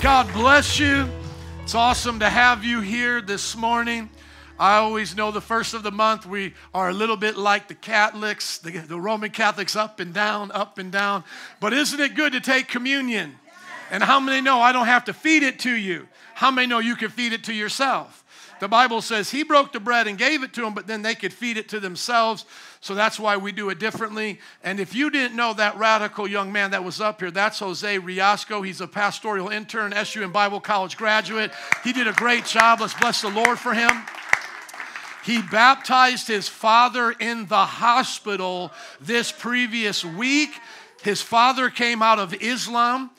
God bless you. It's awesome to have you here this morning. I always know the first of the month we are a little bit like the Catholics, the, the, Roman Catholics, up and down, up and down. But isn't it good to take communion? And how many know I don't have to feed it to you? How many know you can feed it to yourself? The Bible says he broke the bread and gave it to them, but then they could feed it to themselves. So that's why we do it differently. And if you didn't know that radical young man that was up here, that's Jose Riasco. He's a pastoral intern, SU and Bible College graduate. He did a great job. Let's bless the Lord for him. He baptized his father in the hospital this previous week. His father came out of Islam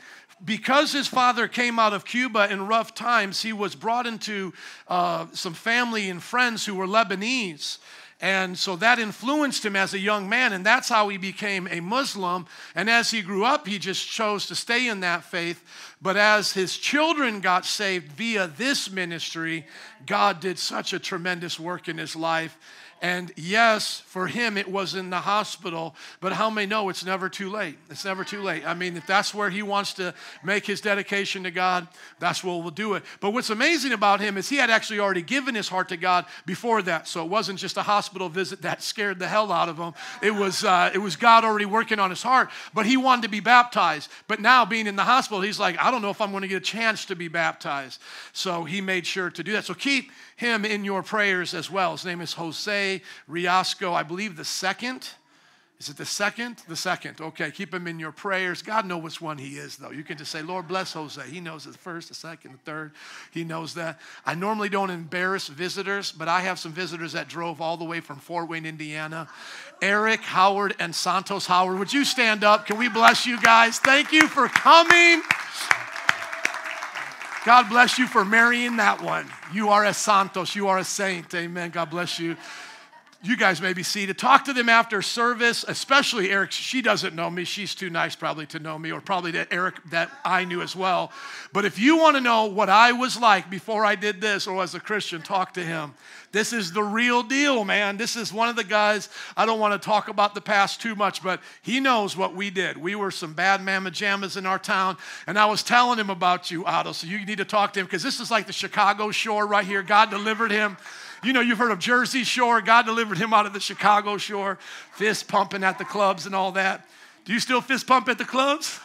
because his father came out of Cuba in rough times, he was brought into uh, some family and friends who were Lebanese. And so that influenced him as a young man, and that's how he became a Muslim. And as he grew up, he just chose to stay in that faith. But as his children got saved via this ministry, God did such a tremendous work in his life. And yes, for him, it was in the hospital, but how many know it's never too late? It's never too late. I mean, if that's where he wants to make his dedication to God, that's where we'll do it. But what's amazing about him is he had actually already given his heart to God before that. So it wasn't just a hospital visit that scared the hell out of him. It was, uh, it was God already working on his heart, but he wanted to be baptized. But now, being in the hospital, he's like, I don't know if I'm going to get a chance to be baptized. So he made sure to do that. So keep him in your prayers as well. His name is Jose Riasco, I believe the second. Is it the second? The second. Okay, keep him in your prayers. God knows which one he is, though. You can just say, Lord, bless Jose. He knows the first, the second, the third. He knows that. I normally don't embarrass visitors, but I have some visitors that drove all the way from Fort Wayne, Indiana. Eric, Howard, and Santos Howard. Would you stand up? Can we bless you guys? Thank you for coming. God bless you for marrying that one. You are a Santos. You are a saint. Amen. God bless you. You guys may be seated. Talk to them after service, especially Eric. She doesn't know me. She's too nice probably to know me, or probably that Eric that I knew as well. But if you want to know what I was like before I did this or as a Christian, talk to him. This is the real deal, man. This is one of the guys, I don't want to talk about the past too much, but he knows what we did. We were some bad mamma jammas in our town, and I was telling him about you, Otto, so you need to talk to him because this is like the Chicago shore right here. God delivered him. You know, you've heard of Jersey Shore. God delivered him out of the Chicago shore, fist pumping at the clubs and all that. Do you still fist pump at the clubs?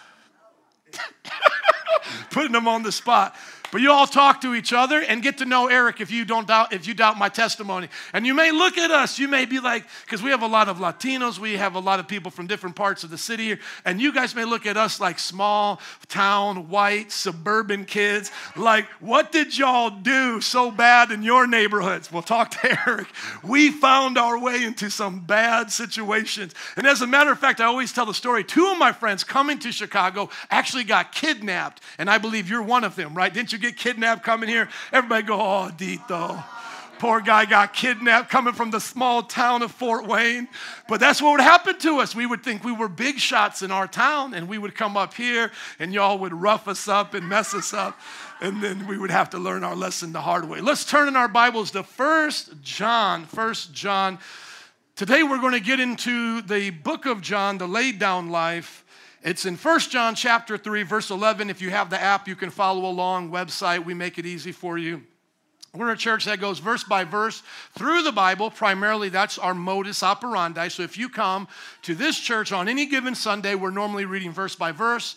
Putting them on the spot. But you all talk to each other and get to know Eric if you don't doubt if you doubt my testimony. And you may look at us, you may be like, because we have a lot of Latinos, we have a lot of people from different parts of the city here, and you guys may look at us like small town, white, suburban kids. Like, what did y'all do so bad in your neighborhoods? We'll talk to Eric. We found our way into some bad situations. And as a matter of fact, I always tell the story. Two of my friends coming to Chicago actually got kidnapped, and I believe you're one of them, right? Didn't you get kidnapped coming here, everybody go, oh, Dito. Poor guy got kidnapped coming from the small town of Fort Wayne. But that's what would happen to us. We would think we were big shots in our town, and we would come up here, and y'all would rough us up and mess us up. And then we would have to learn our lesson the hard way. Let's turn in our Bibles to First John. First John. Today we're going to get into the book of John, the laid down life it's in 1 John chapter 3 verse 11. If you have the app, you can follow along website. We make it easy for you. We're a church that goes verse by verse through the Bible. Primarily, that's our modus operandi. So if you come to this church on any given Sunday, we're normally reading verse by verse.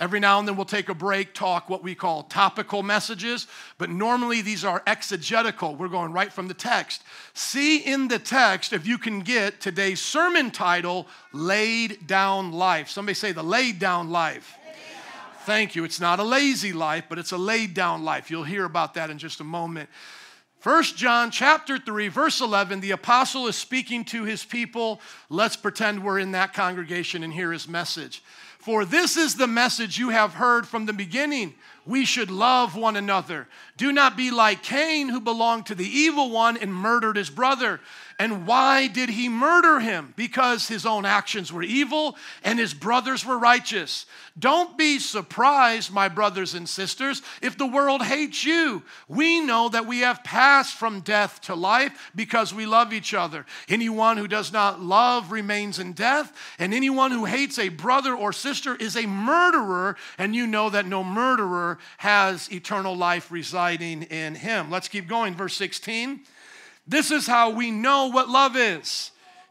Every now and then we'll take a break, talk what we call topical messages, but normally these are exegetical. We're going right from the text. See in the text if you can get today's sermon title, Laid Down Life. Somebody say the laid down life. Thank you. It's not a lazy life, but it's a laid down life. You'll hear about that in just a moment. First John chapter 3 verse 11 the apostle is speaking to his people. Let's pretend we're in that congregation and hear his message. For this is the message you have heard from the beginning. We should love one another. Do not be like Cain, who belonged to the evil one and murdered his brother. And why did he murder him? Because his own actions were evil and his brothers were righteous. Don't be surprised, my brothers and sisters, if the world hates you. We know that we have passed from death to life because we love each other. Anyone who does not love remains in death, and anyone who hates a brother or sister is a murderer, and you know that no murderer has eternal life residing in him. Let's keep going. Verse 16. This is how we know what love is.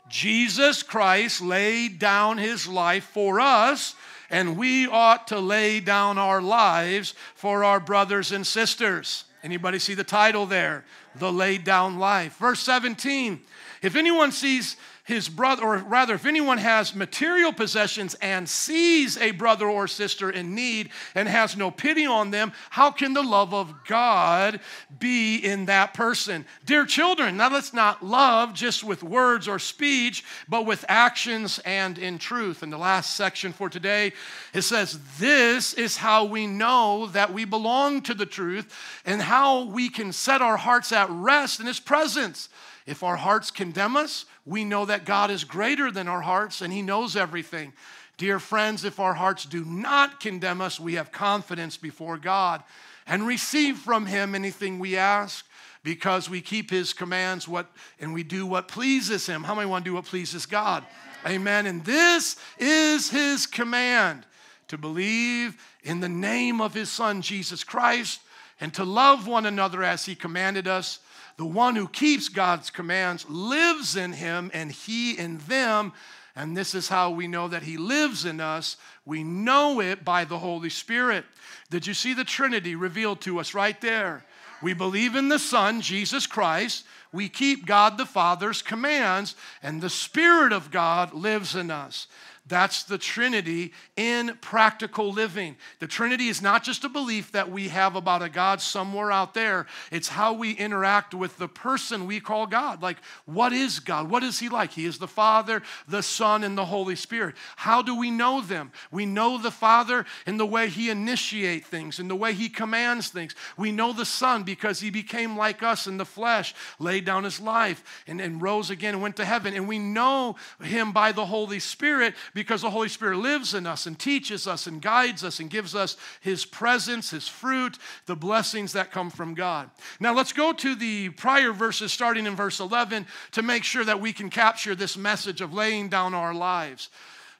Jesus Christ laid down his life for us, and we ought to lay down our lives for our brothers and sisters. Anybody see the title there? The laid down life. Verse 17. If anyone sees his brother, or rather, if anyone has material possessions and sees a brother or sister in need and has no pity on them, how can the love of God be in that person? Dear children, now let's not love just with words or speech, but with actions and in truth. In the last section for today, it says, This is how we know that we belong to the truth and how we can set our hearts at rest in His presence. If our hearts condemn us, we know that God is greater than our hearts and He knows everything. Dear friends, if our hearts do not condemn us, we have confidence before God and receive from Him anything we ask because we keep His commands what, and we do what pleases Him. How many want to do what pleases God? Amen. And this is His command to believe in the name of His Son, Jesus Christ, and to love one another as He commanded us the one who keeps God's commands lives in him and he in them. And this is how we know that he lives in us. We know it by the Holy Spirit. Did you see the Trinity revealed to us right there? We believe in the Son, Jesus Christ. We keep God the Father's commands, and the Spirit of God lives in us. That's the Trinity in practical living. The Trinity is not just a belief that we have about a God somewhere out there, it's how we interact with the person we call God. Like, what is God? What is He like? He is the Father, the Son, and the Holy Spirit. How do we know them? We know the Father in the way He initiates things, in the way He commands things. We know the Son because He became like us in the flesh, laid down His life, and, and rose again and went to heaven. And we know Him by the Holy Spirit because the Holy Spirit lives in us and teaches us and guides us and gives us His presence, His fruit, the blessings that come from God. Now let's go to the prior verses starting in verse 11 to make sure that we can capture this message of laying down our lives.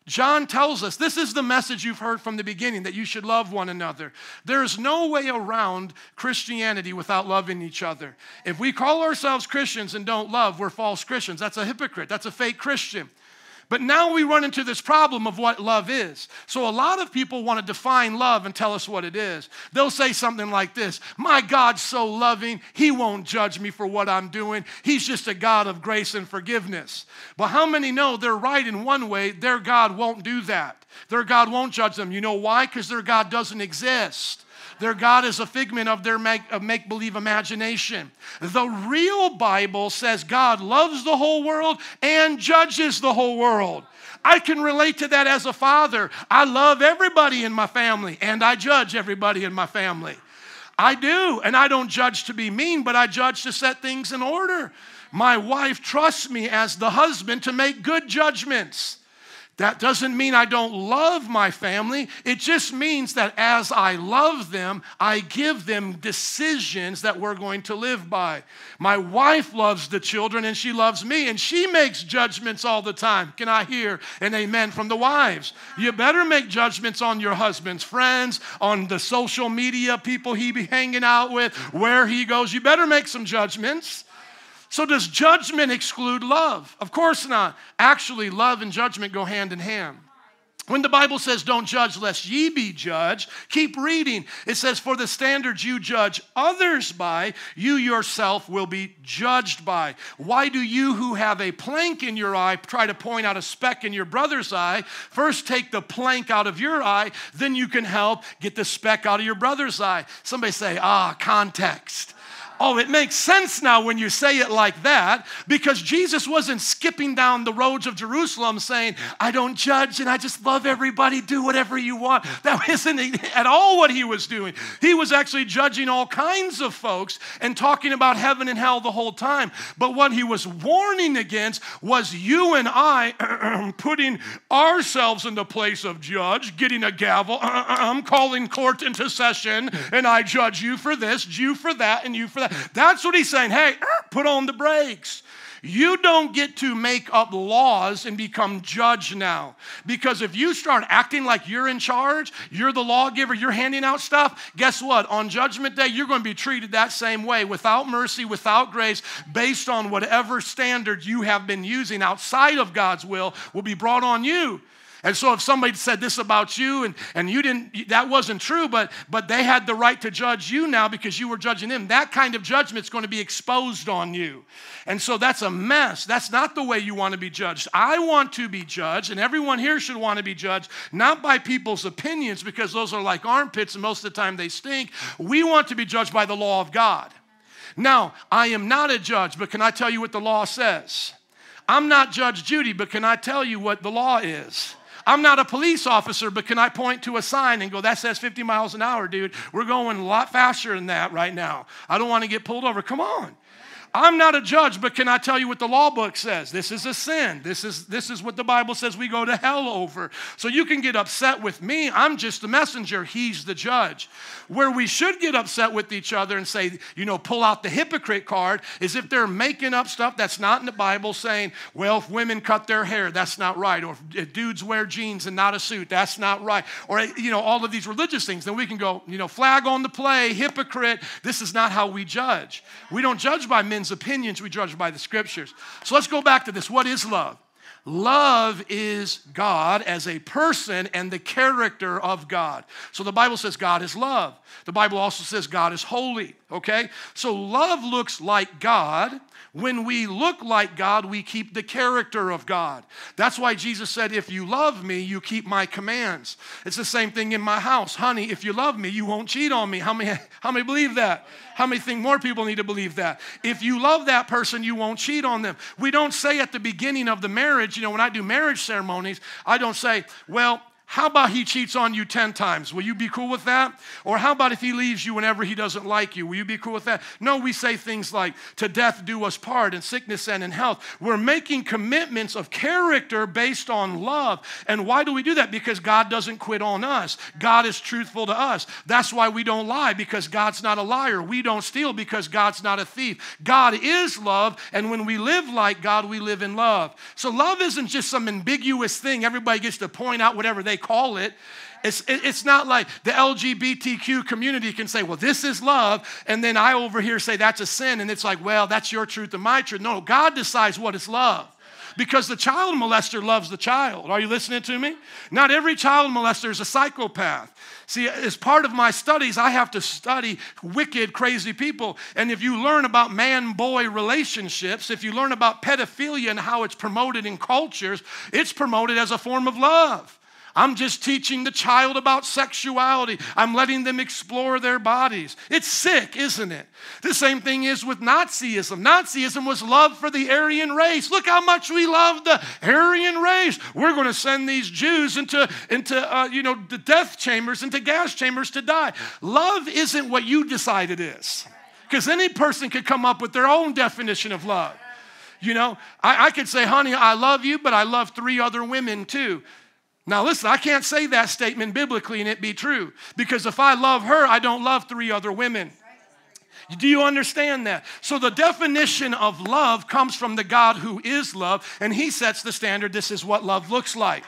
John tells us this is the message you've heard from the beginning that you should love one another. There is no way around Christianity without loving each other. If we call ourselves Christians and don't love, we're false Christians. That's a hypocrite, that's a fake Christian. But now we run into this problem of what love is. So a lot of people want to define love and tell us what it is. They'll say something like this My God's so loving, He won't judge me for what I'm doing. He's just a God of grace and forgiveness. But how many know they're right in one way? Their God won't do that. Their God won't judge them. You know why? Because their God doesn't exist. Their God is a figment of their make believe imagination. The real Bible says God loves the whole world and judges the whole world. I can relate to that as a father. I love everybody in my family and I judge everybody in my family. I do, and I don't judge to be mean, but I judge to set things in order. My wife trusts me as the husband to make good judgments. That doesn't mean I don't love my family. It just means that as I love them, I give them decisions that we're going to live by. My wife loves the children and she loves me and she makes judgments all the time. Can I hear an amen from the wives? You better make judgments on your husband's friends, on the social media people he be hanging out with, where he goes. You better make some judgments. So, does judgment exclude love? Of course not. Actually, love and judgment go hand in hand. When the Bible says, Don't judge lest ye be judged, keep reading. It says, For the standards you judge others by, you yourself will be judged by. Why do you who have a plank in your eye try to point out a speck in your brother's eye? First take the plank out of your eye, then you can help get the speck out of your brother's eye. Somebody say, Ah, context. Oh, it makes sense now when you say it like that because Jesus wasn't skipping down the roads of Jerusalem saying, I don't judge and I just love everybody, do whatever you want. That wasn't at all what he was doing. He was actually judging all kinds of folks and talking about heaven and hell the whole time. But what he was warning against was you and I putting ourselves in the place of judge, getting a gavel, I'm calling court into session, and I judge you for this, you for that, and you for that. That's what he's saying. Hey, put on the brakes. You don't get to make up laws and become judge now. Because if you start acting like you're in charge, you're the lawgiver, you're handing out stuff, guess what? On judgment day, you're going to be treated that same way without mercy, without grace, based on whatever standard you have been using outside of God's will, will be brought on you. And so if somebody said this about you and, and you didn't, that wasn't true, but, but they had the right to judge you now because you were judging them, that kind of judgment is going to be exposed on you. And so that's a mess. That's not the way you want to be judged. I want to be judged, and everyone here should want to be judged, not by people's opinions because those are like armpits and most of the time they stink. We want to be judged by the law of God. Now, I am not a judge, but can I tell you what the law says? I'm not Judge Judy, but can I tell you what the law is? I'm not a police officer, but can I point to a sign and go, that says 50 miles an hour, dude? We're going a lot faster than that right now. I don't want to get pulled over. Come on. I'm not a judge, but can I tell you what the law book says? This is a sin. This is, this is what the Bible says we go to hell over. So you can get upset with me. I'm just the messenger. He's the judge. Where we should get upset with each other and say, you know, pull out the hypocrite card is if they're making up stuff that's not in the Bible saying, well, if women cut their hair, that's not right. Or if dudes wear jeans and not a suit, that's not right. Or, you know, all of these religious things. Then we can go, you know, flag on the play, hypocrite. This is not how we judge. We don't judge by men opinions, we judge by the scriptures. So let's go back to this. What is love? Love is God as a person and the character of God. So the Bible says God is love. The Bible also says God is holy, okay? So love looks like God. When we look like God, we keep the character of God. That's why Jesus said, If you love me, you keep my commands. It's the same thing in my house. Honey, if you love me, you won't cheat on me. How many, how many believe that? How many think more people need to believe that? If you love that person, you won't cheat on them. We don't say at the beginning of the marriage, you know, when I do marriage ceremonies, I don't say, well, how about he cheats on you 10 times? Will you be cool with that? Or how about if he leaves you whenever he doesn't like you? Will you be cool with that? No, we say things like, to death do us part, in sickness and in health. We're making commitments of character based on love. And why do we do that? Because God doesn't quit on us. God is truthful to us. That's why we don't lie, because God's not a liar. We don't steal because God's not a thief. God is love, and when we live like God, we live in love. So love isn't just some ambiguous thing. Everybody gets to point out whatever they call it. It's, it's not like the LGBTQ community can say, well, this is love, and then I over here say that's a sin, and it's like, well, that's your truth and my truth. No, God decides what is love because the child molester loves the child. Are you listening to me? Not every child molester is a psychopath. See, as part of my studies, I have to study wicked, crazy people. And if you learn about man boy relationships, if you learn about pedophilia and how it's promoted in cultures, it's promoted as a form of love. I'm just teaching the child about sexuality. I'm letting them explore their bodies. It's sick, isn't it? The same thing is with Nazism. Nazism was love for the Aryan race. Look how much we love the Aryan race. We're going to send these Jews into, into uh, you know, the death chambers, into gas chambers to die. Love isn't what you decide it is. Because any person could come up with their own definition of love. You know, I, I could say, honey, I love you, but I love three other women too. Now, listen, I can't say that statement biblically and it be true because if I love her, I don't love three other women. Do you understand that? So, the definition of love comes from the God who is love, and He sets the standard. This is what love looks like.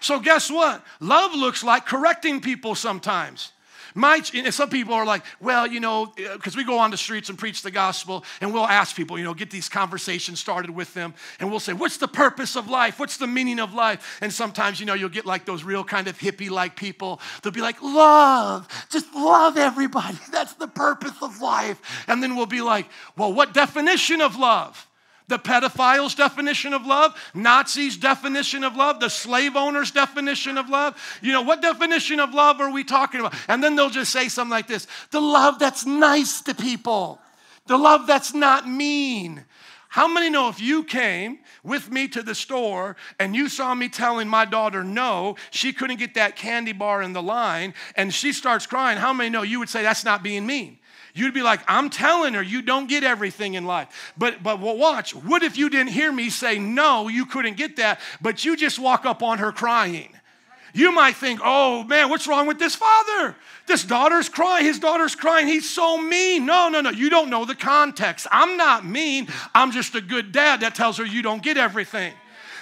So, guess what? Love looks like correcting people sometimes. My, some people are like, well, you know, because uh, we go on the streets and preach the gospel, and we'll ask people, you know, get these conversations started with them, and we'll say, what's the purpose of life? What's the meaning of life? And sometimes, you know, you'll get like those real kind of hippie like people. They'll be like, love, just love everybody. That's the purpose of life. And then we'll be like, well, what definition of love? The pedophile's definition of love, Nazis' definition of love, the slave owner's definition of love. You know, what definition of love are we talking about? And then they'll just say something like this the love that's nice to people. The love that's not mean. How many know if you came with me to the store and you saw me telling my daughter no, she couldn't get that candy bar in the line, and she starts crying, how many know you would say that's not being mean? You'd be like, I'm telling her you don't get everything in life. But but well, watch, what if you didn't hear me say no, you couldn't get that, but you just walk up on her crying? You might think, oh man, what's wrong with this father? This daughter's crying. His daughter's crying. He's so mean. No, no, no. You don't know the context. I'm not mean. I'm just a good dad that tells her you don't get everything.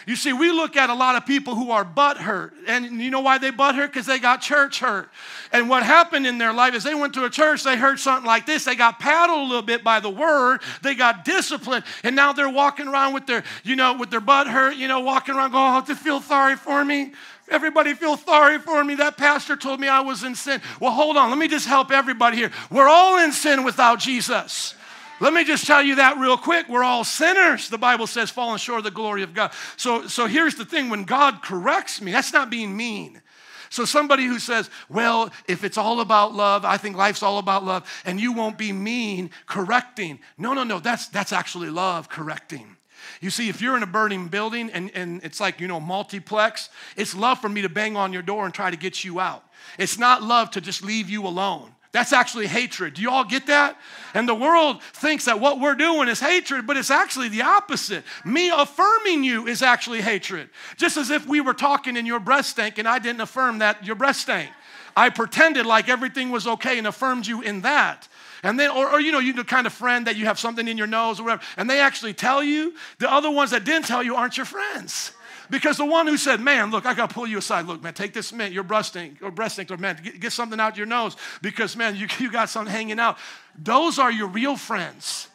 You see, we look at a lot of people who are butt hurt. And you know why they butt hurt? Because they got church hurt. And what happened in their life is they went to a church, they heard something like this, they got paddled a little bit by the word, they got disciplined, and now they're walking around with their, you know, with their butt hurt, you know, walking around going, oh, to feel sorry for me. Everybody feel sorry for me. That pastor told me I was in sin. Well, hold on. Let me just help everybody here. We're all in sin without Jesus. Let me just tell you that real quick. We're all sinners. The Bible says, falling short of the glory of God. So, so here's the thing when God corrects me, that's not being mean. So, somebody who says, Well, if it's all about love, I think life's all about love, and you won't be mean correcting. No, no, no, that's, that's actually love correcting. You see, if you're in a burning building and, and it's like, you know, multiplex, it's love for me to bang on your door and try to get you out. It's not love to just leave you alone. That's actually hatred. Do you all get that? And the world thinks that what we're doing is hatred, but it's actually the opposite. Me affirming you is actually hatred. Just as if we were talking in your breast stank and I didn't affirm that your breast stank. I pretended like everything was okay and affirmed you in that. And then, or, or you know, you the kind of friend that you have something in your nose or whatever, and they actually tell you, the other ones that didn't tell you aren't your friends. Because the one who said, Man, look, I got to pull you aside. Look, man, take this mint, your breast stink, or breast stink, or man, get, get something out your nose because, man, you, you got something hanging out. Those are your real friends.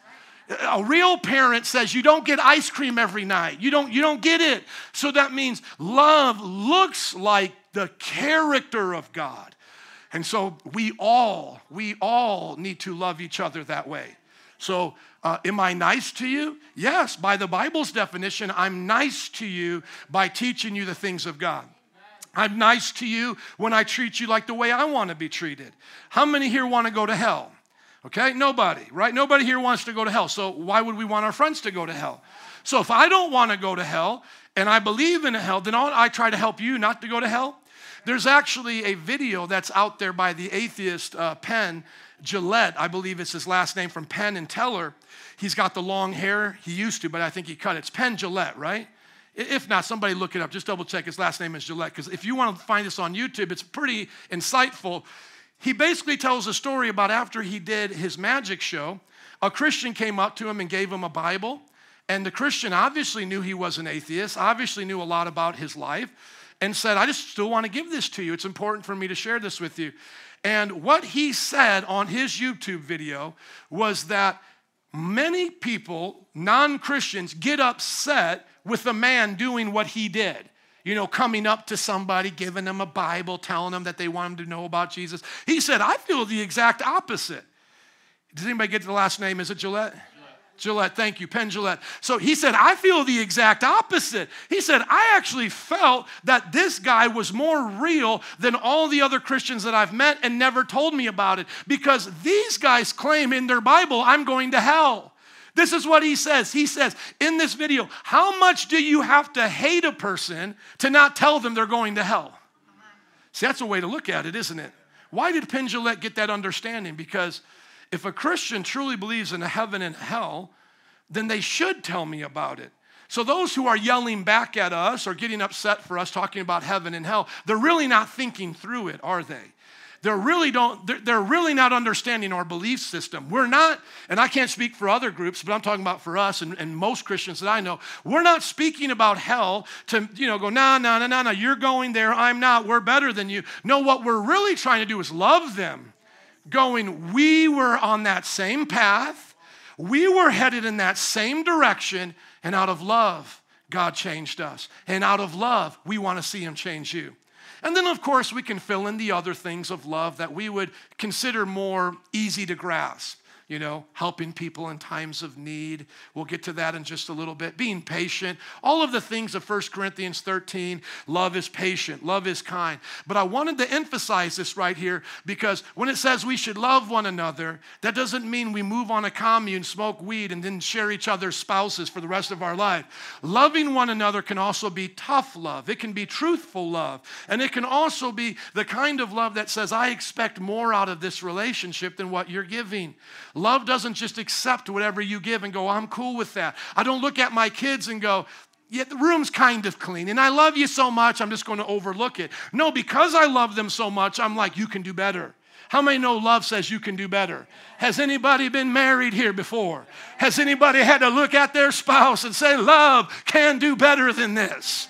A real parent says you don't get ice cream every night. You don't, you don't get it. So that means love looks like the character of God. And so we all, we all need to love each other that way. So, uh, am I nice to you? Yes, by the Bible's definition, I'm nice to you by teaching you the things of God. I'm nice to you when I treat you like the way I want to be treated. How many here want to go to hell? Okay, nobody, right? Nobody here wants to go to hell. So, why would we want our friends to go to hell? So, if I don't want to go to hell and I believe in hell, then I try to help you not to go to hell. There's actually a video that's out there by the atheist uh, Penn Jillette, I believe it's his last name from Penn and Teller. He's got the long hair. He used to, but I think he cut it. It's Penn Jillette, right? If not, somebody look it up. Just double check his last name is Jillette. Because if you want to find this on YouTube, it's pretty insightful. He basically tells a story about after he did his magic show, a Christian came up to him and gave him a Bible. And the Christian obviously knew he was an atheist, obviously knew a lot about his life and said, I just still want to give this to you. It's important for me to share this with you. And what he said on his YouTube video was that many people, non Christians, get upset with a man doing what he did. You know, coming up to somebody, giving them a Bible, telling them that they want them to know about Jesus. He said, I feel the exact opposite. Does anybody get the last name? Is it Jillette? Jillette, thank you, Penn Jillette. So he said, I feel the exact opposite. He said, I actually felt that this guy was more real than all the other Christians that I've met and never told me about it because these guys claim in their Bible, I'm going to hell. This is what he says. He says in this video, How much do you have to hate a person to not tell them they're going to hell? See, that's a way to look at it, isn't it? Why did Penn Jillette get that understanding? Because if a Christian truly believes in a heaven and hell, then they should tell me about it. So, those who are yelling back at us or getting upset for us talking about heaven and hell, they're really not thinking through it, are they? They're really, don't, they're, they're really not understanding our belief system. We're not, and I can't speak for other groups, but I'm talking about for us and, and most Christians that I know, we're not speaking about hell to, you know, go, nah, nah, nah, nah, nah, you're going there, I'm not, we're better than you. No, what we're really trying to do is love them going, we were on that same path, we were headed in that same direction, and out of love, God changed us. And out of love, we want to see Him change you. And then, of course, we can fill in the other things of love that we would consider more easy to grasp. You know, helping people in times of need. We'll get to that in just a little bit. Being patient, all of the things of 1 Corinthians 13. Love is patient, love is kind. But I wanted to emphasize this right here because when it says we should love one another, that doesn't mean we move on a commune, smoke weed, and then share each other's spouses for the rest of our life. Loving one another can also be tough love, it can be truthful love, and it can also be the kind of love that says, I expect more out of this relationship than what you're giving. Love doesn't just accept whatever you give and go, I'm cool with that. I don't look at my kids and go, yeah, the room's kind of clean, and I love you so much, I'm just going to overlook it. No, because I love them so much, I'm like, you can do better. How many know love says you can do better? Has anybody been married here before? Has anybody had to look at their spouse and say, Love can do better than this?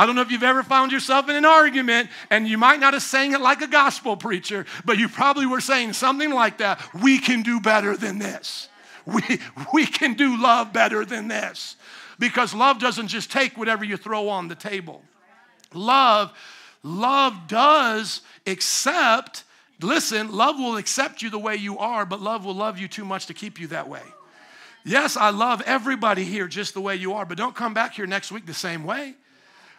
I don't know if you've ever found yourself in an argument and you might not have sang it like a gospel preacher, but you probably were saying something like that. We can do better than this. We, we can do love better than this. Because love doesn't just take whatever you throw on the table. Love, love does accept, listen, love will accept you the way you are, but love will love you too much to keep you that way. Yes, I love everybody here just the way you are, but don't come back here next week the same way.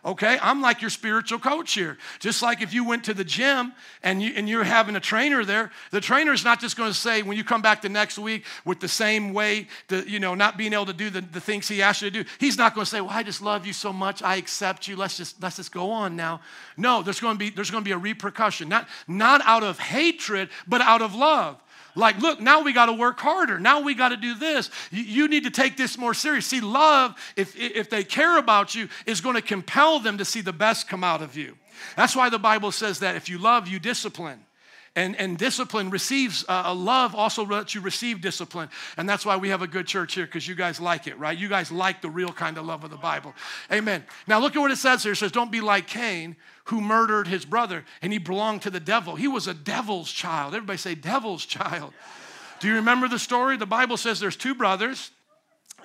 Okay, I'm like your spiritual coach here. Just like if you went to the gym and, you, and you're having a trainer there, the trainer is not just going to say when you come back the next week with the same weight, the, you know, not being able to do the, the things he asked you to do. He's not going to say, well, I just love you so much. I accept you. Let's just, let's just go on now. No, there's going to be, there's going to be a repercussion, not, not out of hatred, but out of love. Like, look, now we got to work harder. Now we got to do this. You, need to take this more serious. See, love, if, if they care about you, is going to compel them to see the best come out of you. That's why the Bible says that if you love, you discipline. And, and discipline receives, uh, a love also lets you receive discipline. And that's why we have a good church here, because you guys like it, right? You guys like the real kind of love of the Bible. Amen. Now look at what it says here. It says, Don't be like Cain, who murdered his brother, and he belonged to the devil. He was a devil's child. Everybody say, devil's child. Do you remember the story? The Bible says there's two brothers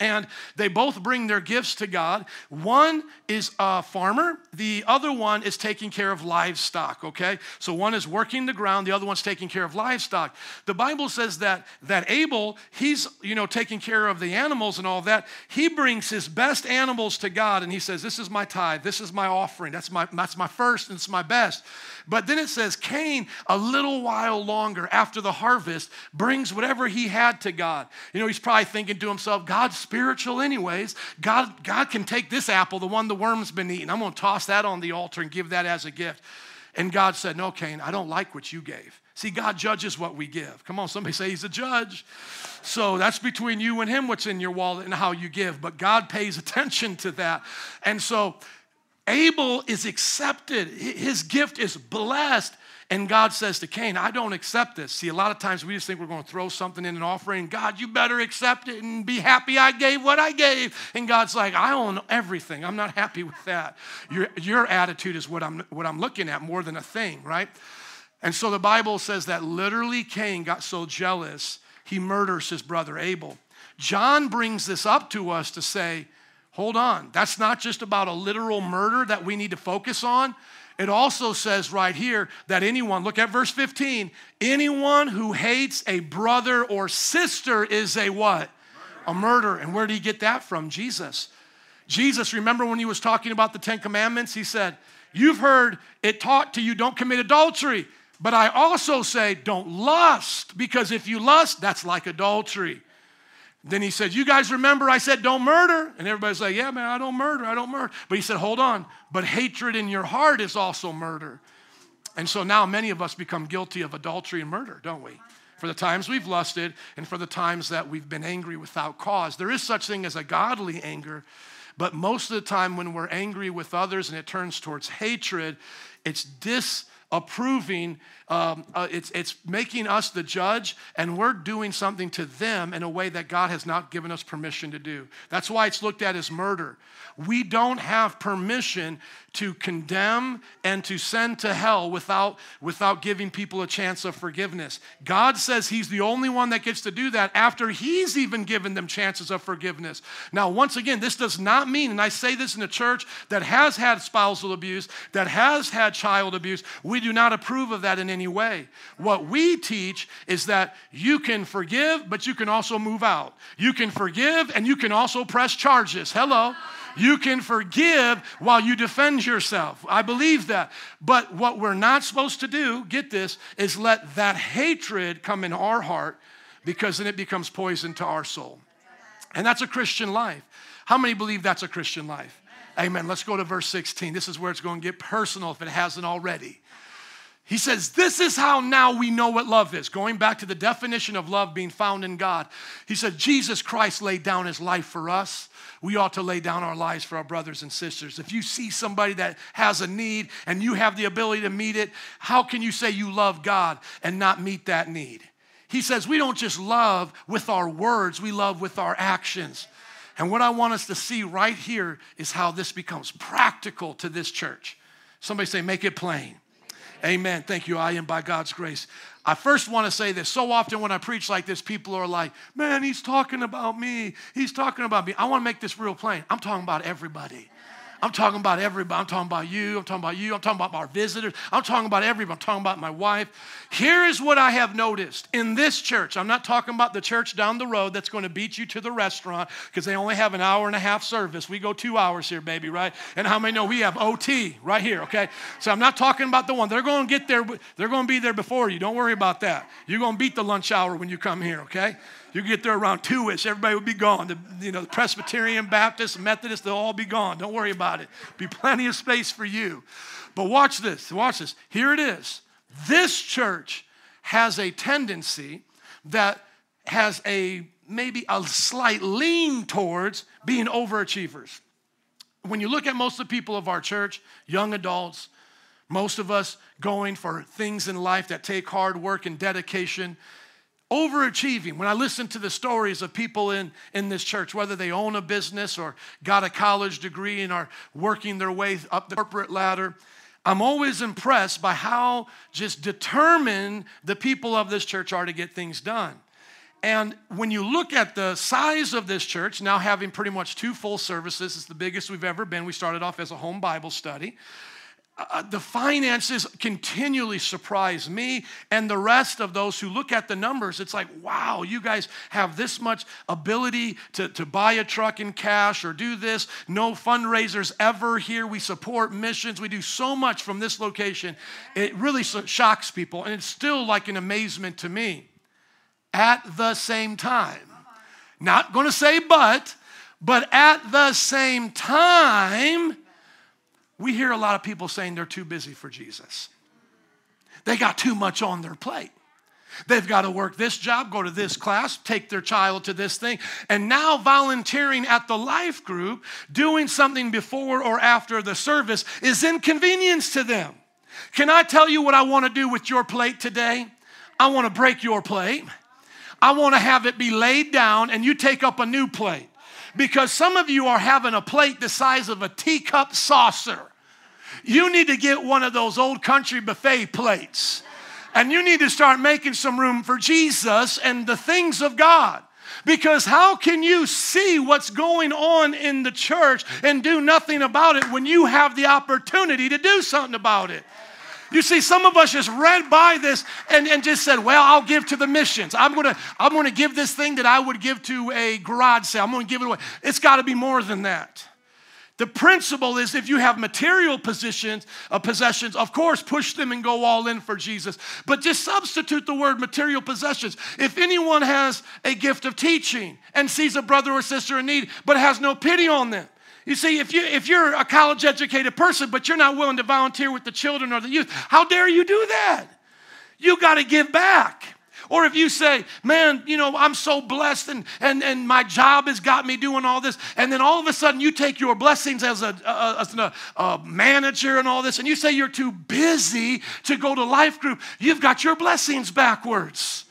and they both bring their gifts to God. One is a farmer, the other one is taking care of livestock, okay? So one is working the ground, the other one's taking care of livestock. The Bible says that that Abel, he's, you know, taking care of the animals and all that. He brings his best animals to God and he says, "This is my tithe, this is my offering. That's my that's my first and it's my best." But then it says Cain, a little while longer after the harvest, brings whatever he had to God. You know, he's probably thinking to himself, God's spiritual, anyways. God, God can take this apple, the one the worm's been eating. I'm going to toss that on the altar and give that as a gift. And God said, No, Cain, I don't like what you gave. See, God judges what we give. Come on, somebody say He's a judge. So that's between you and Him what's in your wallet and how you give. But God pays attention to that. And so Abel is accepted, his gift is blessed. And God says to Cain, I don't accept this. See, a lot of times we just think we're going to throw something in an offering. God, you better accept it and be happy I gave what I gave. And God's like, I own everything. I'm not happy with that. Your, your attitude is what I'm, what I'm looking at more than a thing, right? And so the Bible says that literally Cain got so jealous, he murders his brother Abel. John brings this up to us to say, Hold on. That's not just about a literal murder that we need to focus on. It also says right here that anyone, look at verse 15, anyone who hates a brother or sister is a what? A murderer. And where did he get that from? Jesus. Jesus, remember when he was talking about the Ten Commandments? He said, You've heard it taught to you, don't commit adultery. But I also say, don't lust, because if you lust, that's like adultery. Then he said, You guys remember I said don't murder? And everybody's like, Yeah, man, I don't murder, I don't murder. But he said, Hold on, but hatred in your heart is also murder. And so now many of us become guilty of adultery and murder, don't we? For the times we've lusted and for the times that we've been angry without cause. There is such thing as a godly anger, but most of the time when we're angry with others and it turns towards hatred, it's disapproving um, uh, it's, it's making us the judge, and we're doing something to them in a way that God has not given us permission to do. That's why it's looked at as murder. We don't have permission to condemn and to send to hell without, without giving people a chance of forgiveness. God says He's the only one that gets to do that after He's even given them chances of forgiveness. Now, once again, this does not mean, and I say this in a church that has had spousal abuse, that has had child abuse, we do not approve of that in any way. What we teach is that you can forgive, but you can also move out. You can forgive and you can also press charges. Hello. You can forgive while you defend yourself. I believe that. But what we're not supposed to do, get this, is let that hatred come in our heart because then it becomes poison to our soul. And that's a Christian life. How many believe that's a Christian life? Amen. Let's go to verse 16. This is where it's going to get personal if it hasn't already. He says, This is how now we know what love is. Going back to the definition of love being found in God. He said, Jesus Christ laid down his life for us. We ought to lay down our lives for our brothers and sisters. If you see somebody that has a need and you have the ability to meet it, how can you say you love God and not meet that need? He says, We don't just love with our words, we love with our actions. And what I want us to see right here is how this becomes practical to this church. Somebody say, Make it plain. Amen. Thank you. I am by God's grace. I first want to say this. So often when I preach like this, people are like, man, he's talking about me. He's talking about me. I want to make this real plain. I'm talking about everybody. I'm talking about everybody. I'm talking about you. I'm talking about you. I'm talking about our visitors. I'm talking about everybody. I'm talking about my wife. Here is what I have noticed in this church. I'm not talking about the church down the road that's going to beat you to the restaurant because they only have an hour and a half service. We go two hours here, baby, right? And how many know we have OT right here, okay? So I'm not talking about the one. They're going to get there. They're going to be there before you. Don't worry about that. You're going to beat the lunch hour when you come here, okay? You get there around two-ish, everybody will be gone. The, you know, the Presbyterian, Baptist, Methodist, they'll all be gone. Don't worry about it. Be plenty of space for you. But watch this. Watch this. Here it is. This church has a tendency that has a maybe a slight lean towards being overachievers. When you look at most of the people of our church, young adults, most of us going for things in life that take hard work and dedication, overachieving. When I listen to the stories of people in, in this church, whether they own a business or got a college degree and are working their way up the corporate ladder, I'm always impressed by how just determined the people of this church are to get things done. And when you look at the size of this church, now having pretty much two full services, it's the biggest we've ever been. We started off as a home Bible study. Uh, the finances continually surprise me and the rest of those who look at the numbers. It's like, wow, you guys have this much ability to, to buy a truck in cash or do this. No fundraisers ever here. We support missions. We do so much from this location. It really shocks people, and it's still like an amazement to me. At the same time, not going to say but, but at the same time, we hear a lot of people saying they're too busy for Jesus. They got too much on their plate. They've got to work this job, go to this class, take their child to this thing, and now volunteering at the life group, doing something before or after the service is inconvenience to them. Can I tell you what I want to do with your plate today? I want to break your plate. I want to have it be laid down and you take up a new plate because some of you are having a plate the size of a teacup saucer. You need to get one of those old country buffet plates. And you need to start making some room for Jesus and the things of God. Because how can you see what's going on in the church and do nothing about it when you have the opportunity to do something about it? You see, some of us just read by this and, and just said, well, I'll give to the missions. I'm gonna, I'm gonna give this thing that I would give to a garage sale. I'm gonna give it away. It's gotta be more than that. The principle is if you have material positions, uh, possessions, of course, push them and go all in for Jesus. But just substitute the word material possessions. If anyone has a gift of teaching and sees a brother or sister in need, but has no pity on them, you see, if, you, if you're a college educated person, but you're not willing to volunteer with the children or the youth, how dare you do that? You got to give back. Or if you say, man, you know, I'm so blessed and, and, and my job has got me doing all this, and then all of a sudden you take your blessings as a, a, as a, a manager and all this, and you say you're too busy to go to life group, you've got your blessings backwards.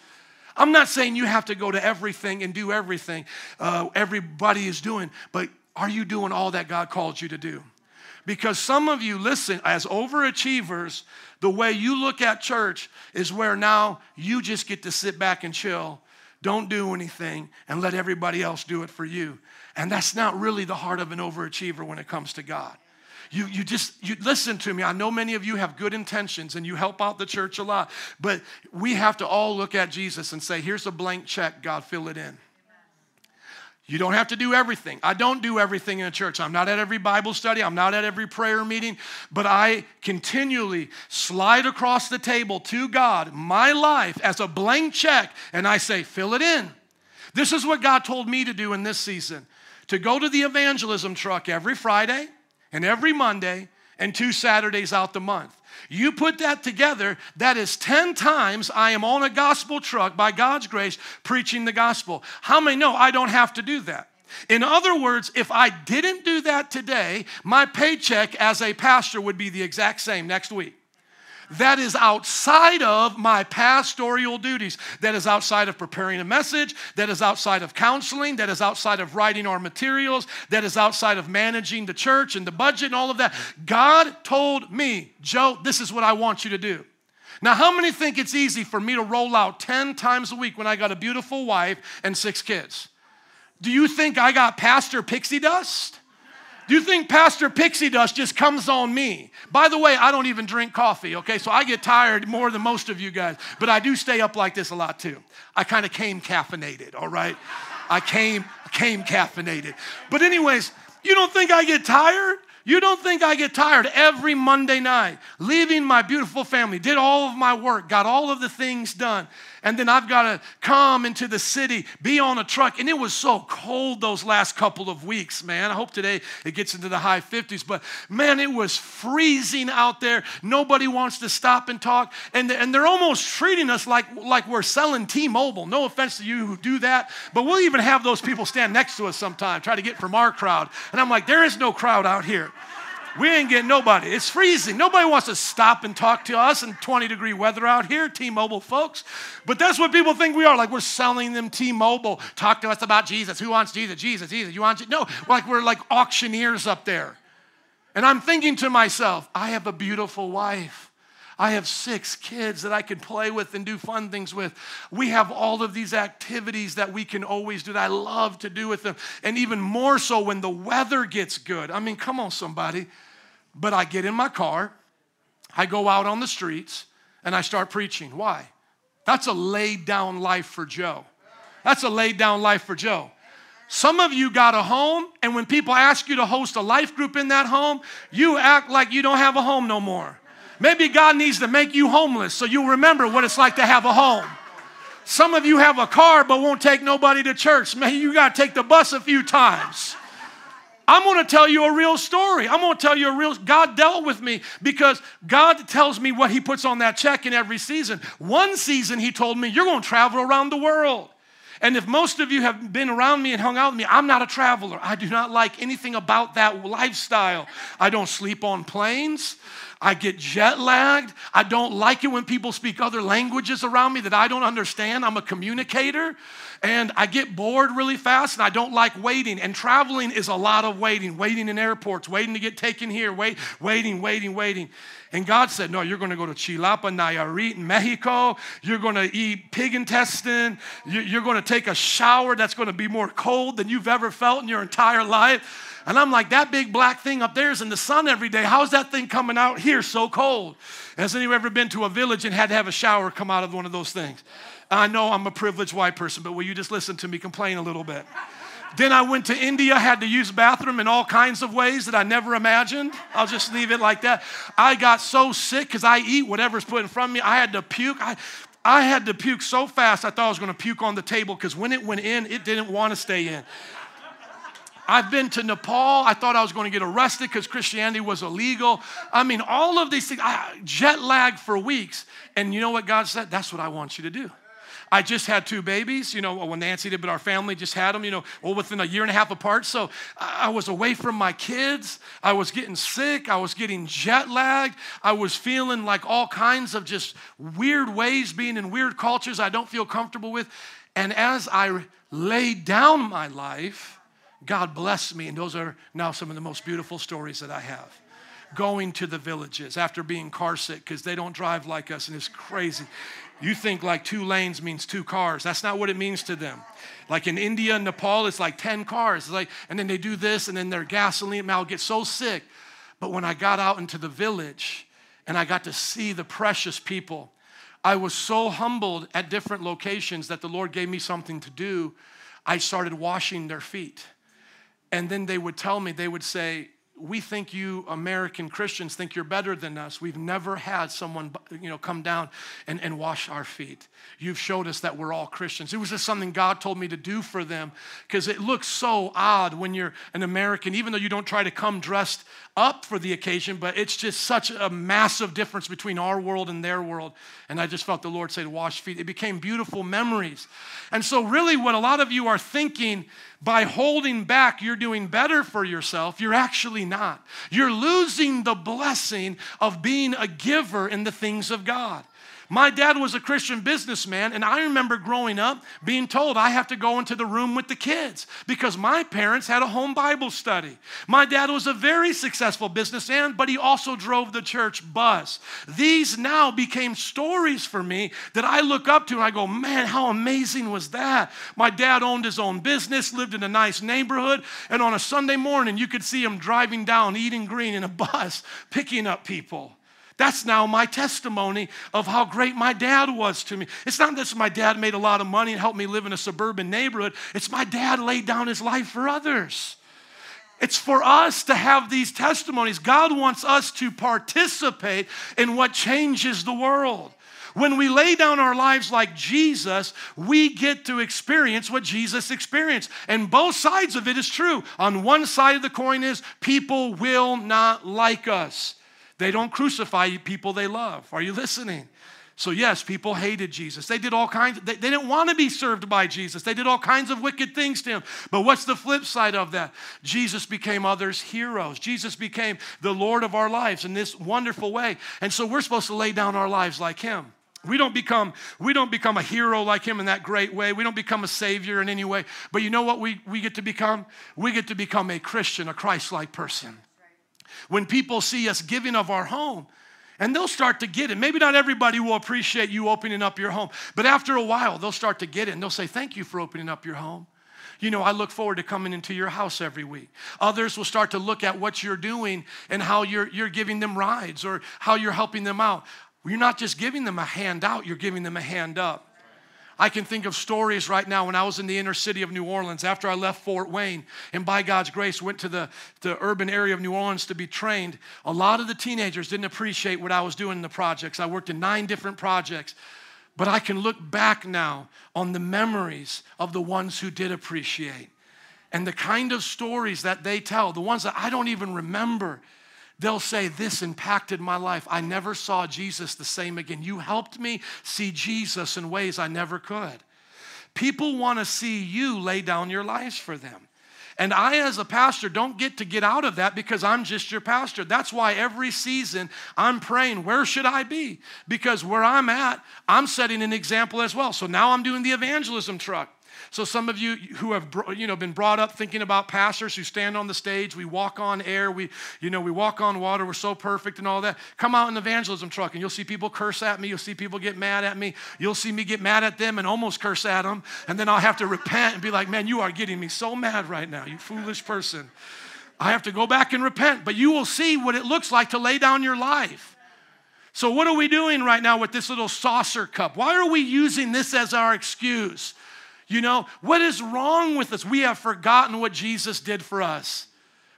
I'm not saying you have to go to everything and do everything uh, everybody is doing, but are you doing all that God called you to do? Because some of you, listen, as overachievers, the way you look at church is where now you just get to sit back and chill, don't do anything, and let everybody else do it for you. And that's not really the heart of an overachiever when it comes to God. You, you just you listen to me. I know many of you have good intentions and you help out the church a lot, but we have to all look at Jesus and say, here's a blank check, God, fill it in. You don't have to do everything. I don't do everything in a church. I'm not at every Bible study. I'm not at every prayer meeting, but I continually slide across the table to God my life as a blank check and I say, fill it in. This is what God told me to do in this season to go to the evangelism truck every Friday and every Monday and two Saturdays out the month. You put that together, that is 10 times I am on a gospel truck by God's grace preaching the gospel. How many know I don't have to do that? In other words, if I didn't do that today, my paycheck as a pastor would be the exact same next week that is outside of my pastoral duties, that is outside of preparing a message, that is outside of counseling, that is outside of writing our materials, that is outside of managing the church and the budget and all of that. God told me, Joe, this is what I want you to do. Now, how many think it's easy for me to roll out 10 times a week when I got a beautiful wife and six kids? Do you think I got pastor pixie dust? Do you think Pastor Pixie Dust just comes on me? By the way, I don't even drink coffee, okay? So I get tired more than most of you guys, but I do stay up like this a lot too. I kind of came caffeinated, all right? I came came caffeinated. But anyways, you don't think I get tired? You don't think I get tired every Monday night leaving my beautiful family, did all of my work, got all of the things done, and then I've got to come into the city, be on a truck. And it was so cold those last couple of weeks, man. I hope today it gets into the high 50s, but man, it was freezing out there. Nobody wants to stop and talk. And, and they're almost treating us like, like we're selling T Mobile. No offense to you who do that, but we'll even have those people stand next to us sometime, try to get from our crowd. And I'm like, there is no crowd out here. We ain't getting nobody. It's freezing. Nobody wants to stop and talk to us in 20 degree weather out here, T Mobile folks. But that's what people think we are. Like we're selling them T Mobile. Talk to us about Jesus. Who wants Jesus? Jesus, Jesus. You want Jesus? No, like we're like auctioneers up there. And I'm thinking to myself, I have a beautiful wife. I have six kids that I can play with and do fun things with. We have all of these activities that we can always do that I love to do with them. And even more so when the weather gets good. I mean, come on, somebody. But I get in my car, I go out on the streets, and I start preaching. Why? That's a laid down life for Joe. That's a laid down life for Joe. Some of you got a home, and when people ask you to host a life group in that home, you act like you don't have a home no more. Maybe God needs to make you homeless so you'll remember what it's like to have a home. Some of you have a car but won't take nobody to church. Maybe you got to take the bus a few times. I'm going to tell you a real story. I'm going to tell you a real God dealt with me because God tells me what he puts on that check in every season. One season he told me you're going to travel around the world. And if most of you have been around me and hung out with me, I'm not a traveler. I do not like anything about that lifestyle. I don't sleep on planes. I get jet lagged. I don't like it when people speak other languages around me that I don't understand. I'm a communicator and I get bored really fast and I don't like waiting. And traveling is a lot of waiting, waiting in airports, waiting to get taken here, wait, waiting, waiting, waiting. And God said, No, you're going to go to Chilapa, Nayarit, in Mexico. You're going to eat pig intestine. You're going to take a shower that's going to be more cold than you've ever felt in your entire life. And I'm like, that big black thing up there is in the sun every day. How's that thing coming out here so cold? Has anyone ever been to a village and had to have a shower come out of one of those things? I know I'm a privileged white person, but will you just listen to me complain a little bit? Then I went to India, had to use bathroom in all kinds of ways that I never imagined. I'll just leave it like that. I got so sick because I eat whatever's put in front of me. I had to puke. I, I had to puke so fast I thought I was going to puke on the table because when it went in, it didn't want to stay in. I've been to Nepal. I thought I was going to get arrested because Christianity was illegal. I mean, all of these things, I, jet lag for weeks. And you know what God said? That's what I want you to do. I just had two babies, you know, when Nancy did, but our family just had them, you know, well, within a year and a half apart. So I was away from my kids. I was getting sick. I was getting jet lagged. I was feeling like all kinds of just weird ways, being in weird cultures I don't feel comfortable with. And as I laid down my life, God blessed me, and those are now some of the most beautiful stories that I have. Going to the villages after being car sick because they don't drive like us, and it's crazy. You think like two lanes means two cars. That's not what it means to them. Like in India and Nepal, it's like 10 cars. It's like, and then they do this, and then their gasoline, Mal gets so sick. But when I got out into the village and I got to see the precious people, I was so humbled at different locations that the Lord gave me something to do. I started washing their feet. And then they would tell me, they would say, we think you American Christians think you're better than us. We've never had someone, you know, come down and, and wash our feet. You've showed us that we're all Christians. It was just something God told me to do for them because it looks so odd when you're an American, even though you don't try to come dressed up for the occasion, but it's just such a massive difference between our world and their world. And I just felt the Lord say to wash feet. It became beautiful memories. And so, really, what a lot of you are thinking by holding back, you're doing better for yourself. You're actually not. You're losing the blessing of being a giver in the things of God. My dad was a Christian businessman, and I remember growing up being told I have to go into the room with the kids because my parents had a home Bible study. My dad was a very successful businessman, but he also drove the church bus. These now became stories for me that I look up to and I go, man, how amazing was that? My dad owned his own business, lived in a nice neighborhood, and on a Sunday morning, you could see him driving down Eden Green in a bus, picking up people. That's now my testimony of how great my dad was to me. It's not that my dad made a lot of money and helped me live in a suburban neighborhood, it's my dad laid down his life for others. It's for us to have these testimonies. God wants us to participate in what changes the world. When we lay down our lives like Jesus, we get to experience what Jesus experienced. And both sides of it is true. On one side of the coin is people will not like us. They don't crucify people they love. Are you listening? So, yes, people hated Jesus. They did all kinds, they, they didn't want to be served by Jesus. They did all kinds of wicked things to him. But what's the flip side of that? Jesus became others' heroes. Jesus became the Lord of our lives in this wonderful way. And so we're supposed to lay down our lives like him. We don't become we don't become a hero like him in that great way. We don't become a savior in any way. But you know what we, we get to become? We get to become a Christian, a Christ-like person when people see us giving of our home. And they'll start to get it. Maybe not everybody will appreciate you opening up your home, but after a while, they'll start to get it and they'll say, Thank you for opening up your home. You know, I look forward to coming into your house every week. Others will start to look at what you're doing and how you're, you're giving them rides or how you're helping them out. You're not just giving them a hand out, you're giving them a hand up. I can think of stories right now when I was in the inner city of New Orleans after I left Fort Wayne and by God's grace went to the, the urban area of New Orleans to be trained. A lot of the teenagers didn't appreciate what I was doing in the projects. I worked in nine different projects. But I can look back now on the memories of the ones who did appreciate and the kind of stories that they tell, the ones that I don't even remember. They'll say, This impacted my life. I never saw Jesus the same again. You helped me see Jesus in ways I never could. People want to see you lay down your lives for them. And I, as a pastor, don't get to get out of that because I'm just your pastor. That's why every season I'm praying, where should I be? Because where I'm at, I'm setting an example as well. So now I'm doing the evangelism truck. So some of you who have you know been brought up thinking about pastors who stand on the stage, we walk on air, we you know we walk on water, we're so perfect and all that. Come out in the evangelism truck and you'll see people curse at me, you'll see people get mad at me, you'll see me get mad at them and almost curse at them, and then I'll have to repent and be like, "Man, you are getting me so mad right now, you foolish person." I have to go back and repent, but you will see what it looks like to lay down your life. So, what are we doing right now with this little saucer cup? Why are we using this as our excuse? You know, what is wrong with us? We have forgotten what Jesus did for us.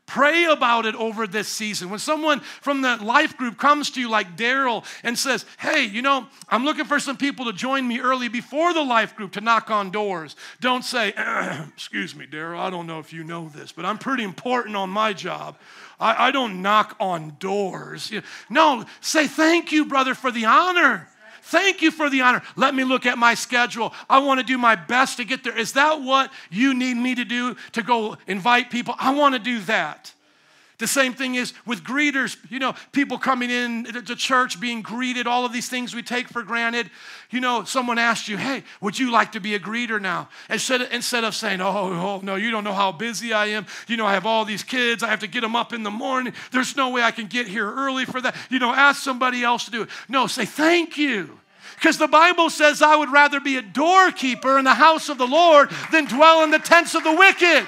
Pray about it over this season. When someone from the life group comes to you, like Daryl, and says, Hey, you know, I'm looking for some people to join me early before the life group to knock on doors. Don't say, Excuse me, Daryl, I don't know if you know this, but I'm pretty important on my job. I, I don't knock on doors. No, say, Thank you, brother, for the honor. Thank you for the honor. Let me look at my schedule. I want to do my best to get there. Is that what you need me to do to go invite people? I want to do that. The same thing is with greeters, you know, people coming in to church being greeted, all of these things we take for granted. You know, someone asked you, hey, would you like to be a greeter now? Instead of, instead of saying, oh, oh, no, you don't know how busy I am. You know, I have all these kids. I have to get them up in the morning. There's no way I can get here early for that. You know, ask somebody else to do it. No, say, thank you. Because the Bible says, I would rather be a doorkeeper in the house of the Lord than dwell in the tents of the wicked.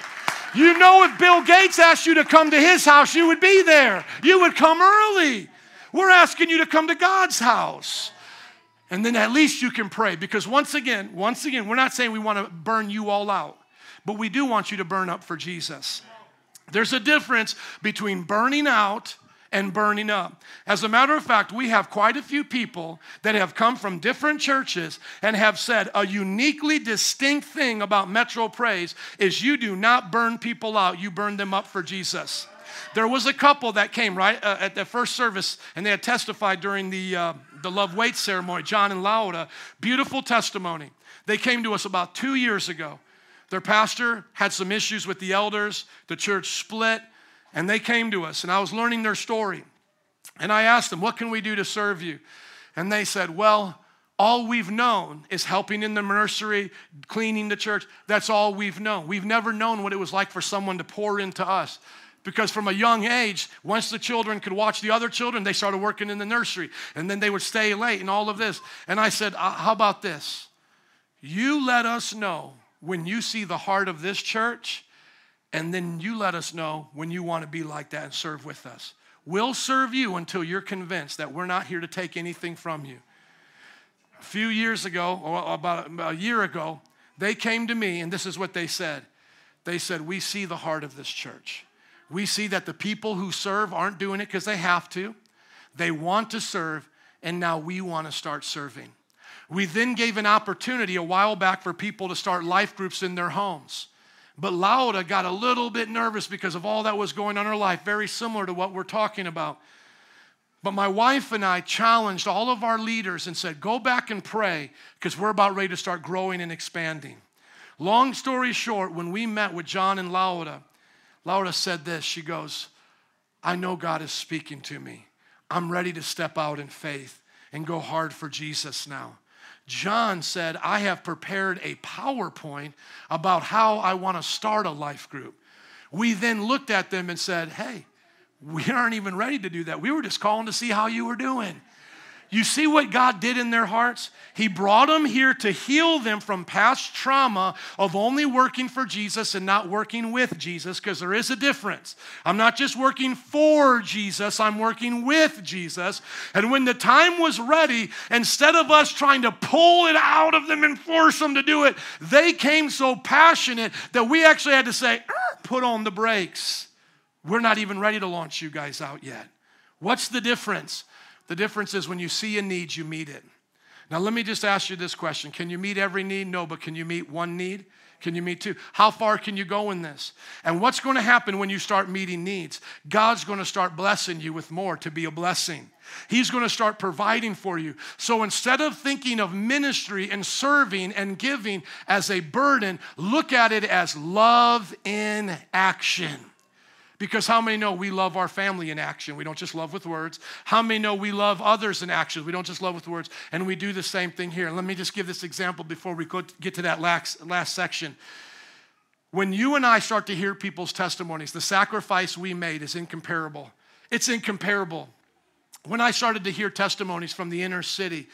You know, if Bill Gates asked you to come to his house, you would be there. You would come early. We're asking you to come to God's house. And then at least you can pray. Because once again, once again, we're not saying we want to burn you all out, but we do want you to burn up for Jesus. There's a difference between burning out and burning up. As a matter of fact, we have quite a few people that have come from different churches and have said a uniquely distinct thing about Metro Praise is you do not burn people out, you burn them up for Jesus. There was a couple that came right uh, at the first service and they had testified during the, uh, the Love Wait ceremony, John and Laura. Beautiful testimony. They came to us about two years ago. Their pastor had some issues with the elders, the church split, and they came to us, and I was learning their story. And I asked them, What can we do to serve you? And they said, Well, all we've known is helping in the nursery, cleaning the church. That's all we've known. We've never known what it was like for someone to pour into us. Because from a young age, once the children could watch the other children, they started working in the nursery. And then they would stay late and all of this. And I said, uh, How about this? You let us know when you see the heart of this church, and then you let us know when you want to be like that and serve with us. We'll serve you until you're convinced that we're not here to take anything from you. A few years ago, or about a year ago, they came to me, and this is what they said. They said, We see the heart of this church. We see that the people who serve aren't doing it because they have to, they want to serve, and now we want to start serving. We then gave an opportunity a while back for people to start life groups in their homes. But Laura got a little bit nervous because of all that was going on in her life, very similar to what we're talking about. But my wife and I challenged all of our leaders and said, go back and pray because we're about ready to start growing and expanding. Long story short, when we met with John and Laura, Laura said this She goes, I know God is speaking to me. I'm ready to step out in faith and go hard for Jesus now. John said, I have prepared a PowerPoint about how I want to start a life group. We then looked at them and said, Hey, we aren't even ready to do that. We were just calling to see how you were doing. You see what God did in their hearts? He brought them here to heal them from past trauma of only working for Jesus and not working with Jesus, because there is a difference. I'm not just working for Jesus, I'm working with Jesus. And when the time was ready, instead of us trying to pull it out of them and force them to do it, they came so passionate that we actually had to say, er, put on the brakes. We're not even ready to launch you guys out yet. What's the difference? The difference is when you see a need, you meet it. Now, let me just ask you this question Can you meet every need? No, but can you meet one need? Can you meet two? How far can you go in this? And what's going to happen when you start meeting needs? God's going to start blessing you with more to be a blessing. He's going to start providing for you. So instead of thinking of ministry and serving and giving as a burden, look at it as love in action. Because how many know we love our family in action? We don't just love with words. How many know we love others in action? We don't just love with words. And we do the same thing here. Let me just give this example before we get to that last, last section. When you and I start to hear people's testimonies, the sacrifice we made is incomparable. It's incomparable. When I started to hear testimonies from the inner city,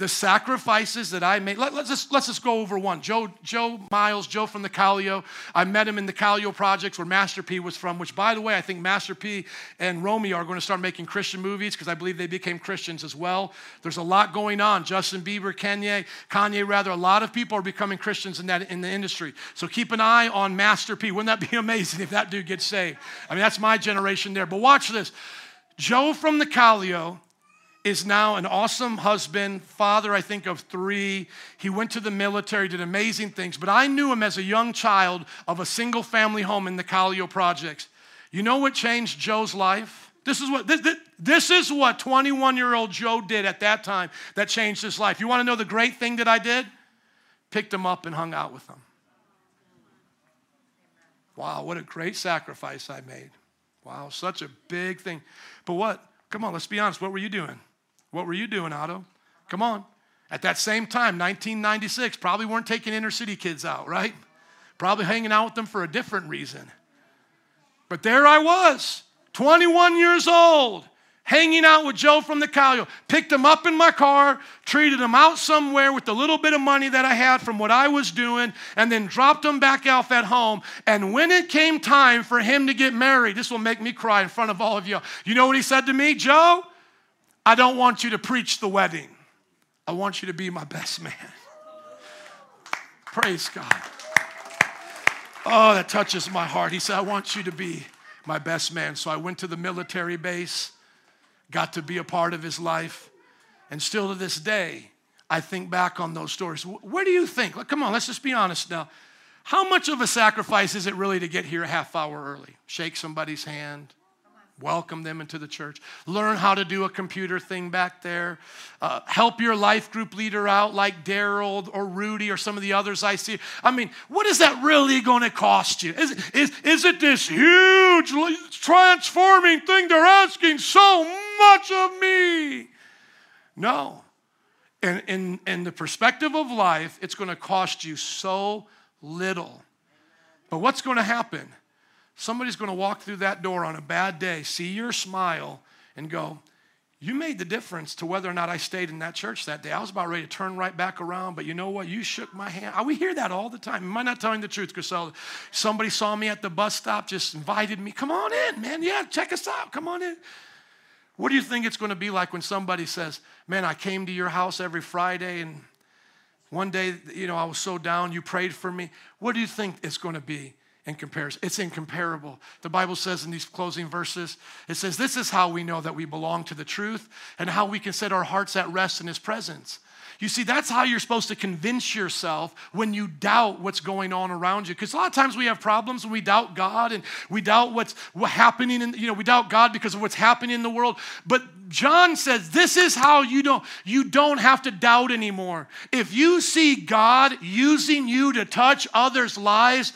the sacrifices that I made. Let, us just, let's just go over one. Joe, Joe Miles, Joe from the Callio. I met him in the Callio projects where Master P was from, which, by the way, I think Master P and Romeo are going to start making Christian movies because I believe they became Christians as well. There's a lot going on. Justin Bieber, Kanye, Kanye, rather, a lot of people are becoming Christians in, that, in the industry. So keep an eye on Master P. Wouldn't that be amazing if that dude gets saved? I mean, that's my generation there. But watch this. Joe from the Callio is now an awesome husband, father, I think, of three. He went to the military, did amazing things, but I knew him as a young child of a single family home in the Callio projects. You know what changed Joe's life? This is what this, this is what 21 year old Joe did at that time that changed his life. You want to know the great thing that I did? Picked him up and hung out with him. Wow, what a great sacrifice I made. Wow, such a big thing. But what? Come on, let's be honest. What were you doing? What were you doing, Otto? Come on. At that same time, 1996, probably weren't taking inner city kids out, right? Probably hanging out with them for a different reason. But there I was, 21 years old, hanging out with Joe from the Callio, picked him up in my car, treated him out somewhere with the little bit of money that I had from what I was doing, and then dropped him back off at home. And when it came time for him to get married, this will make me cry in front of all of you. You know what he said to me, Joe? I don't want you to preach the wedding. I want you to be my best man. Praise God. Oh, that touches my heart. He said, I want you to be my best man. So I went to the military base got to be a part of his life. And still to this day, I think back on those stories. Where do you think? Come on, let's just be honest now. How much of a sacrifice is it really to get here a half hour early? Shake somebody's hand, welcome them into the church, learn how to do a computer thing back there, uh, help your life group leader out like Daryl or Rudy or some of the others I see. I mean, what is that really going to cost you? Is, is, is it this huge transforming thing they're asking so much of me? No. And in, in the perspective of life, it's going to cost you so little. But what's going to happen? Somebody's going to walk through that door on a bad day, see your smile, and go, You made the difference to whether or not I stayed in that church that day. I was about ready to turn right back around, but you know what? You shook my hand. Ah, we hear that all the time. Am I not telling the truth, Grisel? Somebody saw me at the bus stop, just invited me. Come on in, man. Yeah, check us out. Come on in. What do you think it's going to be like when somebody says, Man, I came to your house every Friday and one day, you know, I was so down, you prayed for me. What do you think it's going to be? It's incomparable. The Bible says in these closing verses, it says, This is how we know that we belong to the truth and how we can set our hearts at rest in His presence. You see, that's how you're supposed to convince yourself when you doubt what's going on around you. Because a lot of times we have problems when we doubt God and we doubt what's what happening, in, you know, we doubt God because of what's happening in the world. But John says this is how you don't you don't have to doubt anymore. If you see God using you to touch others' lives,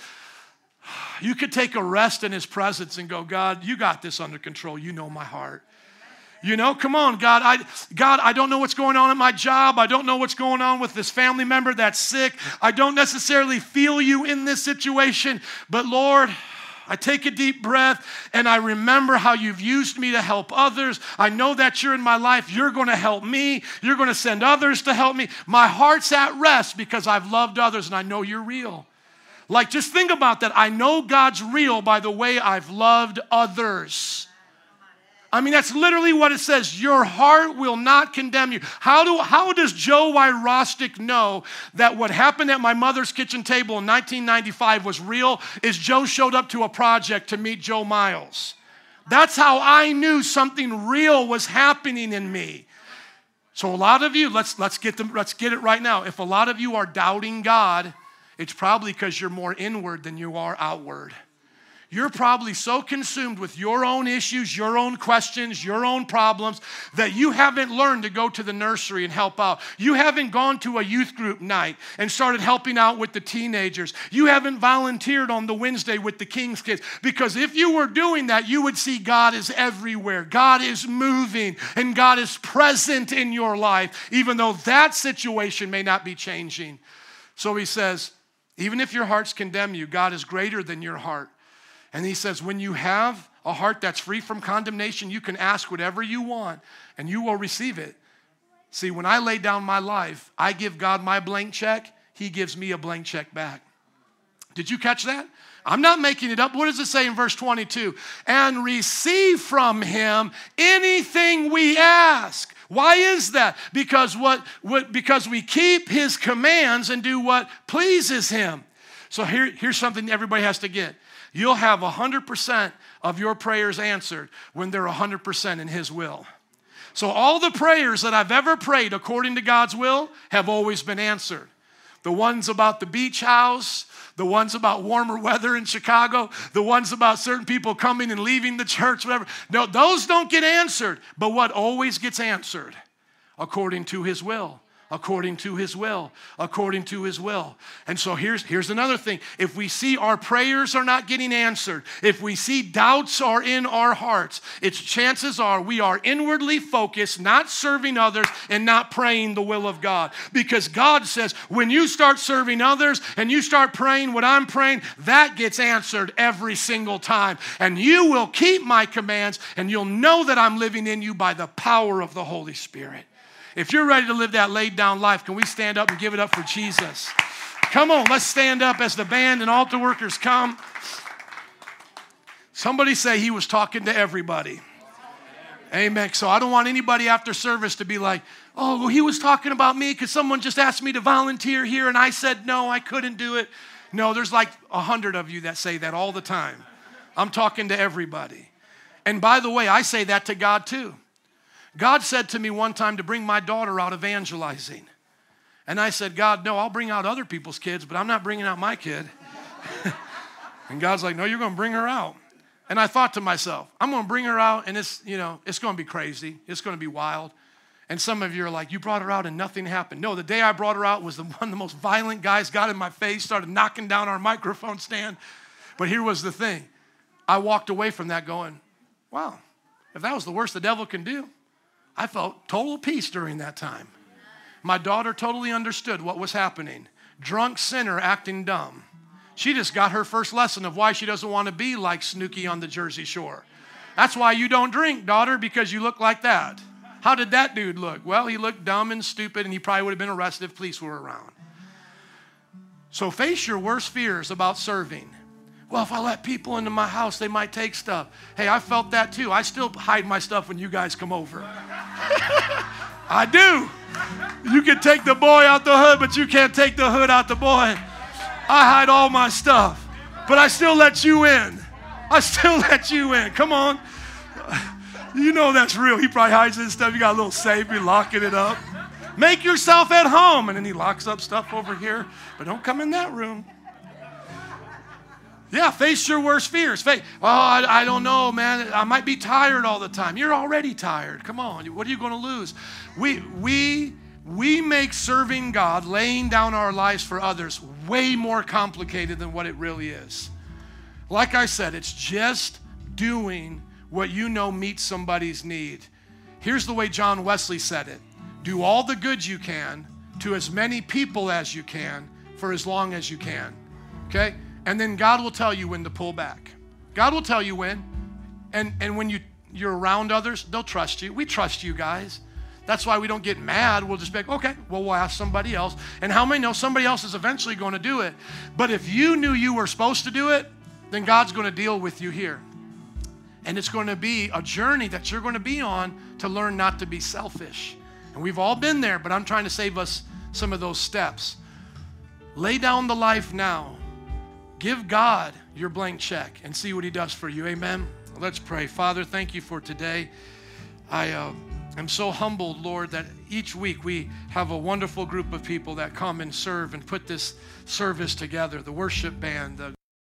you could take a rest in his presence and go, God, you got this under control. You know my heart. You know, come on, God. I, God, I don't know what's going on at my job. I don't know what's going on with this family member that's sick. I don't necessarily feel you in this situation, but Lord, I take a deep breath and I remember how you've used me to help others. I know that you're in my life. You're going to help me. You're going to send others to help me. My heart's at rest because I've loved others and I know you're real. Like, just think about that. I know God's real by the way I've loved others. I mean, that's literally what it says. Your heart will not condemn you. How, do, how does Joe Wyrostick know that what happened at my mother's kitchen table in 1995 was real? Is Joe showed up to a project to meet Joe Miles. That's how I knew something real was happening in me. So a lot of you, let's, let's, get them, let's get it right now. If a lot of you are doubting God, it's probably because you're more inward than you are outward. You're probably so consumed with your own issues, your own questions, your own problems that you haven't learned to go to the nursery and help out. You haven't gone to a youth group night and started helping out with the teenagers. You haven't volunteered on the Wednesday with the King's kids because if you were doing that, you would see God is everywhere. God is moving and God is present in your life, even though that situation may not be changing. So he says, even if your hearts condemn you, God is greater than your heart. And he says, when you have a heart that's free from condemnation, you can ask whatever you want and you will receive it. See, when I lay down my life, I give God my blank check, he gives me a blank check back. Did you catch that? I'm not making it up. What does it say in verse 22? And receive from him anything we ask. Why is that? Because what, what because we keep his commands and do what pleases him. So here, here's something everybody has to get. You'll have 100% of your prayers answered when they're 100% in his will. So all the prayers that I've ever prayed according to God's will have always been answered. The ones about the beach house, the ones about warmer weather in Chicago, the ones about certain people coming and leaving the church, whatever. No, those don't get answered. But what always gets answered? According to his will according to his will, according to his will. And so here's, here's another thing. If we see our prayers are not getting answered, if we see doubts are in our hearts, its chances are we are inwardly focused, not serving others and not praying the will of God. Because God says, when you start serving others and you start praying what I'm praying, that gets answered every single time. And you will keep my commands and you'll know that I'm living in you by the power of the Holy Spirit. If you're ready to live that laid down life, can we stand up and give it up for Jesus? Come on, let's stand up as the band and altar workers come. Somebody say he was talking to everybody. Amen. So I don't want anybody after service to be like, oh, well, he was talking about me because someone just asked me to volunteer here and I said no, I couldn't do it. No, there's like a hundred of you that say that all the time. I'm talking to everybody. And by the way, I say that to God too. God said to me one time to bring my daughter out evangelizing. And I said, God, no, I'll bring out other people's kids, but I'm not bringing out my kid. and God's like, no, you're going to bring her out. And I thought to myself, I'm going to bring her out and it's, you know, it's going to be crazy. It's going to be wild. And some of you are like, you brought her out and nothing happened. No, the day I brought her out was the one the most violent guys got in my face, started knocking down our microphone stand. But here was the thing. I walked away from that going, wow, if that was the worst the devil can do, I felt total peace during that time. My daughter totally understood what was happening. Drunk sinner acting dumb. She just got her first lesson of why she doesn't want to be like Snooki on the Jersey Shore. That's why you don't drink, daughter, because you look like that. How did that dude look? Well, he looked dumb and stupid, and he probably would have been arrested if police were around. So face your worst fears about serving. Well, if I let people into my house, they might take stuff. Hey, I felt that too. I still hide my stuff when you guys come over. I do. You can take the boy out the hood, but you can't take the hood out the boy. I hide all my stuff, but I still let you in. I still let you in. Come on. You know that's real. He probably hides his stuff. You got a little safe, you're locking it up. Make yourself at home. And then he locks up stuff over here, but don't come in that room. Yeah, face your worst fears. Face, oh, I, I, don't know, man. I might be tired all the time. You're already tired. Come on. What are you going to lose? We, we, we make serving God, laying down our lives for others, way more complicated than what it really is. Like I said, it's just doing what you know meets somebody's need. Here's the way John Wesley said it do all the good you can to as many people as you can for as long as you can. Okay? And then God will tell you when to pull back. God will tell you when. And, and when you, you're around others, they'll trust you. We trust you guys. That's why we don't get mad. We'll just be like, okay, well, we'll ask somebody else. And how many know somebody else is eventually going to do it? But if you knew you were supposed to do it, then God's going to deal with you here. And it's going to be a journey that you're going to be on to learn not to be selfish. And we've all been there, but I'm trying to save us some of those steps. Lay down the life now Give God your blank check and see what He does for you. Amen. Let's pray. Father, thank you for today. I uh, am so humbled, Lord, that each week we have a wonderful group of people that come and serve and put this service together the worship band, the